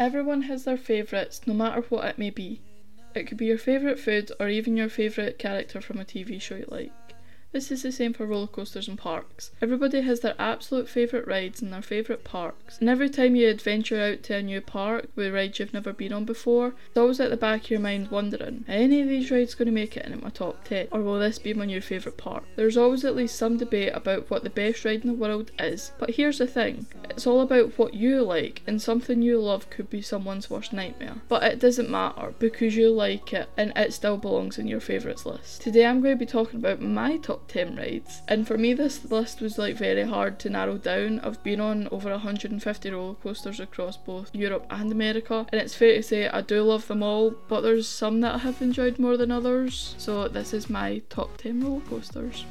Everyone has their favourites, no matter what it may be. It could be your favourite food or even your favourite character from a TV show you like. This is the same for roller coasters and parks. Everybody has their absolute favourite rides and their favourite parks. And every time you adventure out to a new park with rides you've never been on before, it's always at the back of your mind wondering, are any of these rides going to make it into my top 10? Or will this be my new favourite park? There's always at least some debate about what the best ride in the world is. But here's the thing, it's all about what you like and something you love could be someone's worst nightmare. But it doesn't matter because you like it and it still belongs in your favourites list. Today I'm going to be talking about my top top 10 rides. And for me, this list was like very hard to narrow down. I've been on over 150 roller coasters across both Europe and America, and it's fair to say I do love them all, but there's some that I have enjoyed more than others. So, this is my top 10 roller coasters.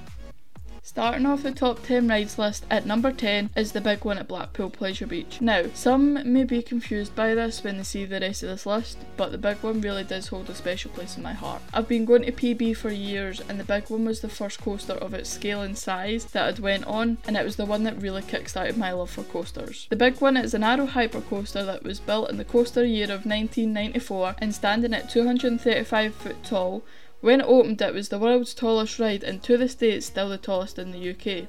Starting off the top 10 rides list at number 10 is the big one at Blackpool Pleasure Beach. Now, some may be confused by this when they see the rest of this list, but the big one really does hold a special place in my heart. I've been going to PB for years and the big one was the first coaster of its scale and size that I'd went on and it was the one that really kickstarted my love for coasters. The big one is an Arrow Hyper coaster that was built in the coaster year of 1994 and standing at 235 foot tall when it opened, it was the world's tallest ride, and to this day, it's still the tallest in the UK.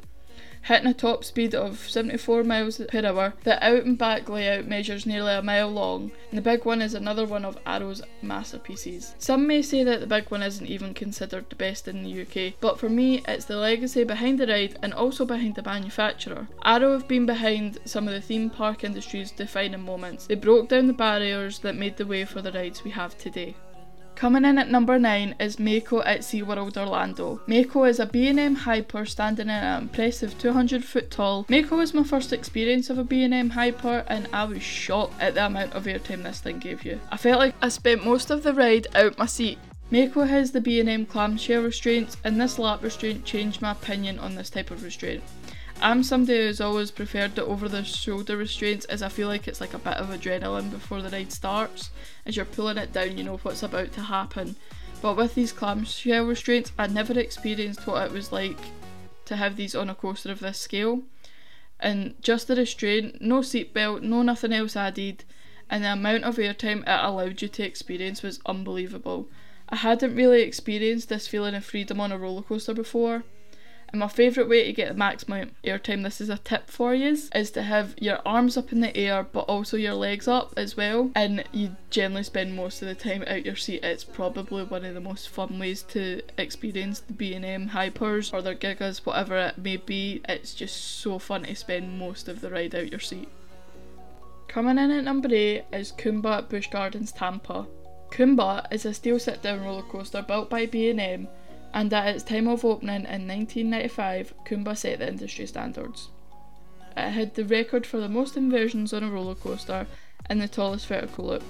Hitting a top speed of 74 miles per hour, the out and back layout measures nearly a mile long, and the big one is another one of Arrow's masterpieces. Some may say that the big one isn't even considered the best in the UK, but for me, it's the legacy behind the ride and also behind the manufacturer. Arrow have been behind some of the theme park industry's defining moments. They broke down the barriers that made the way for the rides we have today. Coming in at number 9 is Mako at SeaWorld Orlando. Mako is a B&M Hyper standing at an impressive 200 foot tall. Mako was my first experience of a B&M Hyper and I was shocked at the amount of airtime this thing gave you. I felt like I spent most of the ride out my seat. Mako has the B&M clamshell restraints and this lap restraint changed my opinion on this type of restraint. I'm somebody who's always preferred the over the shoulder restraints as I feel like it's like a bit of adrenaline before the ride starts. As you're pulling it down, you know what's about to happen. But with these clamshell restraints, I never experienced what it was like to have these on a coaster of this scale. And just the restraint, no seatbelt, no nothing else added, and the amount of airtime it allowed you to experience was unbelievable. I hadn't really experienced this feeling of freedom on a roller coaster before. And my favourite way to get the maximum airtime, this is a tip for you, is to have your arms up in the air but also your legs up as well. And you generally spend most of the time out your seat. It's probably one of the most fun ways to experience the B&M Hypers or their Gigas, whatever it may be. It's just so fun to spend most of the ride out your seat. Coming in at number 8 is Kumba at Busch Gardens Tampa. Kumba is a steel sit down roller coaster built by B&M and at its time of opening in 1995, Kumba set the industry standards. It had the record for the most inversions on a roller coaster and the tallest vertical loop.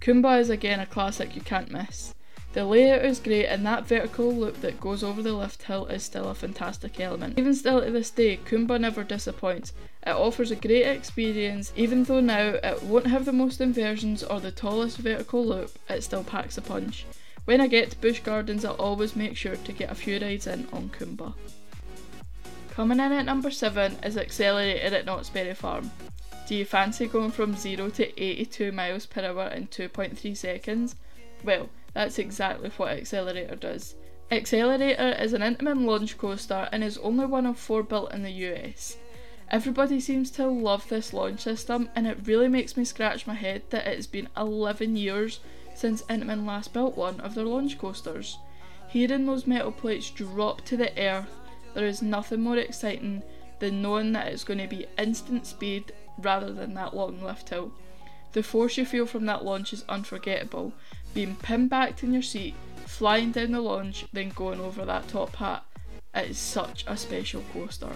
Kumba is again a classic you can't miss. The layout is great and that vertical loop that goes over the lift hill is still a fantastic element. Even still to this day, Kumba never disappoints. It offers a great experience, even though now it won't have the most inversions or the tallest vertical loop, it still packs a punch. When I get to Busch Gardens, I'll always make sure to get a few rides in on Kumba. Coming in at number 7 is Accelerator at Knott's Berry Farm. Do you fancy going from 0 to 82 miles per hour in 2.3 seconds? Well, that's exactly what Accelerator does. Accelerator is an Intamin launch coaster and is only one of four built in the US. Everybody seems to love this launch system, and it really makes me scratch my head that it's been 11 years since Intamin last built one of their launch coasters. Hearing those metal plates drop to the earth, there is nothing more exciting than knowing that it's going to be instant speed rather than that long lift hill. The force you feel from that launch is unforgettable. Being pinned back in your seat, flying down the launch, then going over that top hat. It is such a special coaster.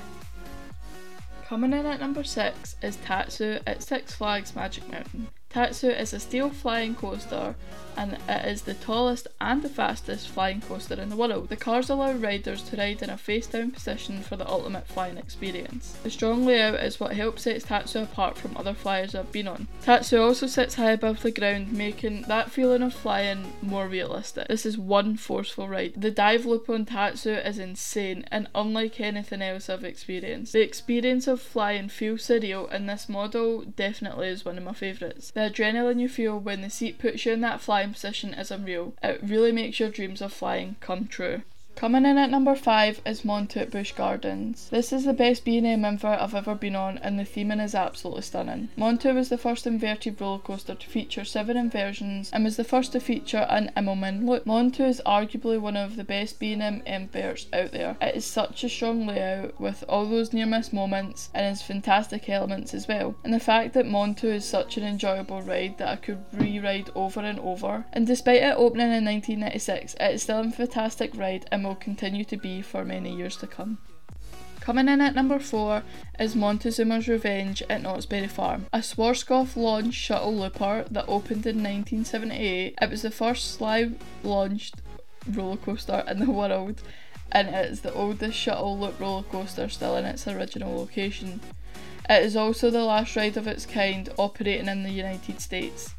Coming in at number 6 is Tatsu at Six Flags Magic Mountain. Tatsu is a steel flying coaster and it is the tallest and the fastest flying coaster in the world. The cars allow riders to ride in a face down position for the ultimate flying experience. The strong layout is what helps set Tatsu apart from other flyers I've been on. Tatsu also sits high above the ground, making that feeling of flying more realistic. This is one forceful ride. The dive loop on Tatsu is insane and unlike anything else I've experienced. The experience of flying feels surreal and this model definitely is one of my favourites. The adrenaline you feel when the seat puts you in that flying position is unreal. It really makes your dreams of flying come true. Coming in at number 5 is Montu Busch Gardens. This is the best B&M invert I've ever been on and the theming is absolutely stunning. Montu was the first inverted roller coaster to feature 7 inversions and was the first to feature an Immelmann loop. Montu is arguably one of the best B&M inverts out there. It is such a strong layout with all those near miss moments and has fantastic elements as well. And the fact that Montu is such an enjoyable ride that I could re-ride over and over. And despite it opening in 1996, it is still a fantastic ride and will continue to be for many years to come. Coming in at number 4 is Montezuma's Revenge at Knott's Berry Farm, a Schwarzkopf launched shuttle looper that opened in 1978. It was the first slide launched roller coaster in the world and it is the oldest shuttle loop roller coaster still in its original location. It is also the last ride of its kind operating in the United States.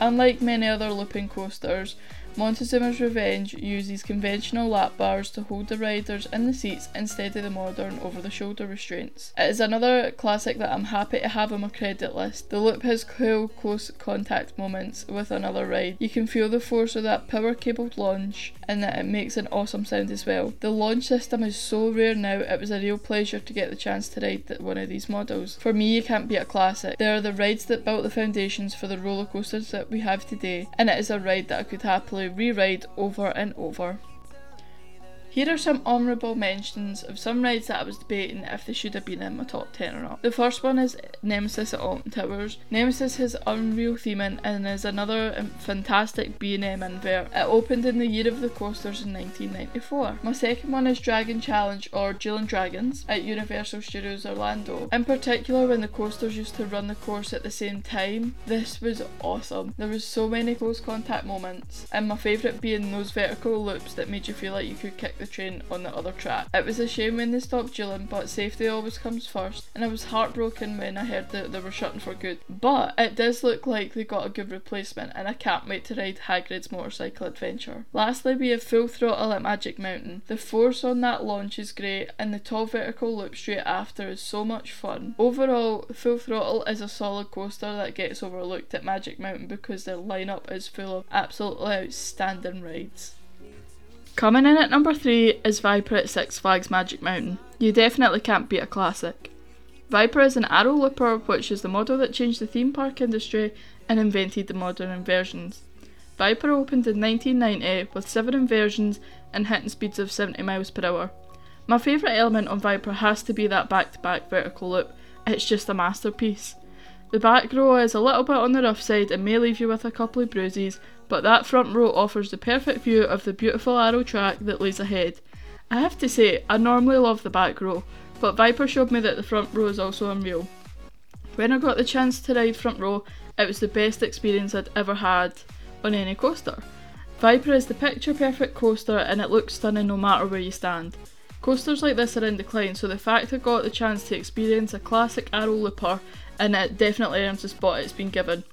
Unlike many other looping coasters, Montezuma's Revenge uses conventional lap bars to hold the riders in the seats instead of the modern over the shoulder restraints. It is another classic that I'm happy to have on my credit list. The loop has cool close contact moments with another ride. You can feel the force of that power cabled launch and that it makes an awesome sound as well. The launch system is so rare now, it was a real pleasure to get the chance to ride one of these models. For me, you can't beat a classic. They are the rides that built the foundations for the roller coasters that we have today, and it is a ride that I could happily re-ride over and over. Here are some honourable mentions of some rides that I was debating if they should have been in my top 10 or not. The first one is Nemesis at Alton Towers. Nemesis has unreal theming and is another fantastic B&M invert. It opened in the year of the coasters in 1994. My second one is Dragon Challenge or Dueling Dragons at Universal Studios Orlando. In particular when the coasters used to run the course at the same time, this was awesome. There was so many close contact moments and my favourite being those vertical loops that made you feel like you could kick the train on the other track. It was a shame when they stopped dueling, but safety always comes first, and I was heartbroken when I heard that they were shutting for good. But it does look like they got a good replacement, and I can't wait to ride Hagrid's motorcycle adventure. Lastly, we have Full Throttle at Magic Mountain. The force on that launch is great, and the tall vertical loop straight after is so much fun. Overall, Full Throttle is a solid coaster that gets overlooked at Magic Mountain because their lineup is full of absolutely outstanding rides. Coming in at number 3 is Viper at Six Flags Magic Mountain. You definitely can't beat a classic. Viper is an arrow looper, which is the model that changed the theme park industry and invented the modern inversions. Viper opened in 1990 with 7 inversions and hitting speeds of 70 miles per hour. My favourite element on Viper has to be that back to back vertical loop, it's just a masterpiece. The back row is a little bit on the rough side and may leave you with a couple of bruises, but that front row offers the perfect view of the beautiful arrow track that lays ahead. I have to say, I normally love the back row, but Viper showed me that the front row is also unreal. When I got the chance to ride front row, it was the best experience I'd ever had on any coaster. Viper is the picture perfect coaster and it looks stunning no matter where you stand. Coasters like this are in decline, so the fact I got the chance to experience a classic arrow looper and it definitely earns the spot it's been given.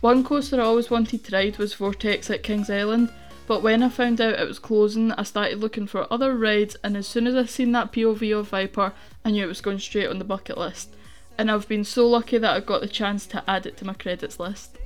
One coaster I always wanted to ride was Vortex at Kings Island, but when I found out it was closing, I started looking for other rides, and as soon as I seen that POV of Viper, I knew it was going straight on the bucket list. And I've been so lucky that I got the chance to add it to my credits list.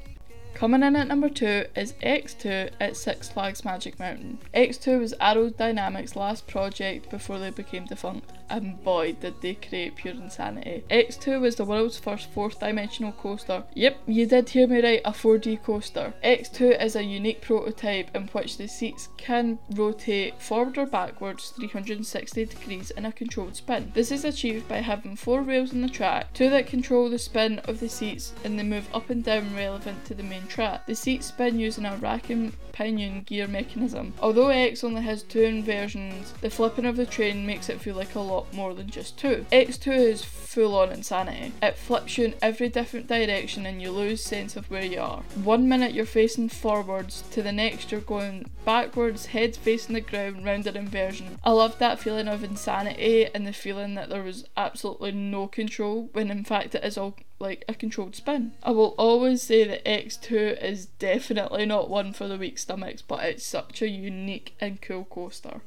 Coming in at number 2 is X2 at Six Flags Magic Mountain. X2 was Arrow Dynamics' last project before they became defunct, and boy did they create pure insanity. X2 was the world's first fourth dimensional coaster. Yep, you did hear me right, a 4D coaster. X2 is a unique prototype in which the seats can rotate forward or backwards 360 degrees in a controlled spin. This is achieved by having four rails on the track, two that control the spin of the seats and they move up and down relevant to the main track. The seats spin using a rack and pinion gear mechanism. Although X only has two inversions, the flipping of the train makes it feel like a lot more than just two. X2 is full on insanity. It flips you in every different direction and you lose sense of where you are. One minute you're facing forwards, to the next you're going backwards, head facing the ground, round an inversion. I loved that feeling of insanity and the feeling that there was absolutely no control when in fact it is all like a controlled spin. I will always say that X2 is definitely not one for the weak stomachs, but it's such a unique and cool coaster.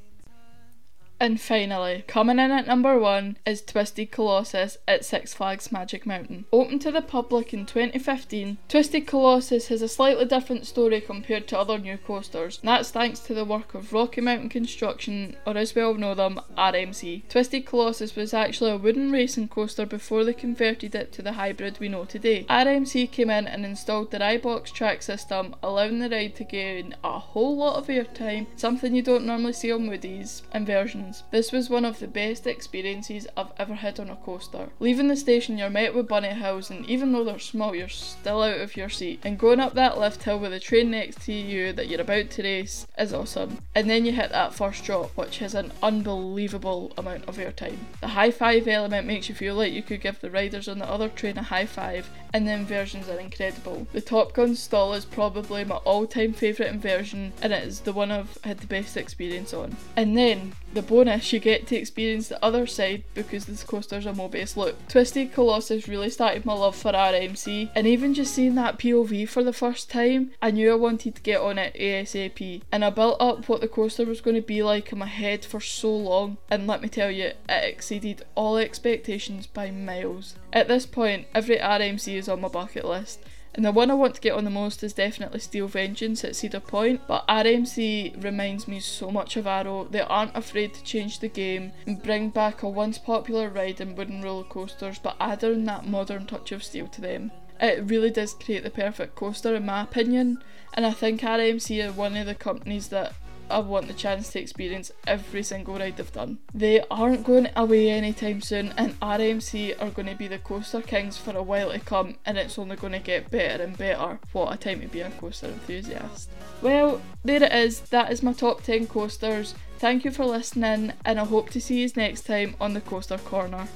And finally, coming in at number one is Twisted Colossus at Six Flags Magic Mountain. Opened to the public in 2015, Twisted Colossus has a slightly different story compared to other new coasters, and that's thanks to the work of Rocky Mountain Construction, or as we all know them, RMC. Twisted Colossus was actually a wooden racing coaster before they converted it to the hybrid we know today. RMC came in and installed their iBox track system, allowing the ride to gain a whole lot of airtime, something you don't normally see on Woody's this was one of the best experiences I've ever had on a coaster. Leaving the station, you're met with bunny hills, and even though they're small, you're still out of your seat. And going up that lift hill with the train next to you that you're about to race is awesome. And then you hit that first drop, which has an unbelievable amount of airtime. The high five element makes you feel like you could give the riders on the other train a high five, and the inversions are incredible. The Top Gun stall is probably my all time favourite inversion, and it is the one I've had the best experience on. And then the bonus, you get to experience the other side because this coaster's a Mobius loop. Twisted Colossus really started my love for RMC, and even just seeing that POV for the first time, I knew I wanted to get on it ASAP. And I built up what the coaster was going to be like in my head for so long, and let me tell you, it exceeded all expectations by miles. At this point, every RMC is on my bucket list and the one I want to get on the most is definitely Steel Vengeance at Cedar Point, but RMC reminds me so much of Arrow. They aren't afraid to change the game and bring back a once popular ride in wooden roller coasters, but adding that modern touch of steel to them. It really does create the perfect coaster, in my opinion, and I think RMC are one of the companies that I want the chance to experience every single ride they've done. They aren't going away anytime soon, and RMC are going to be the coaster kings for a while to come, and it's only going to get better and better. What a time to be a coaster enthusiast. Well, there it is. That is my top 10 coasters. Thank you for listening, and I hope to see you next time on the Coaster Corner.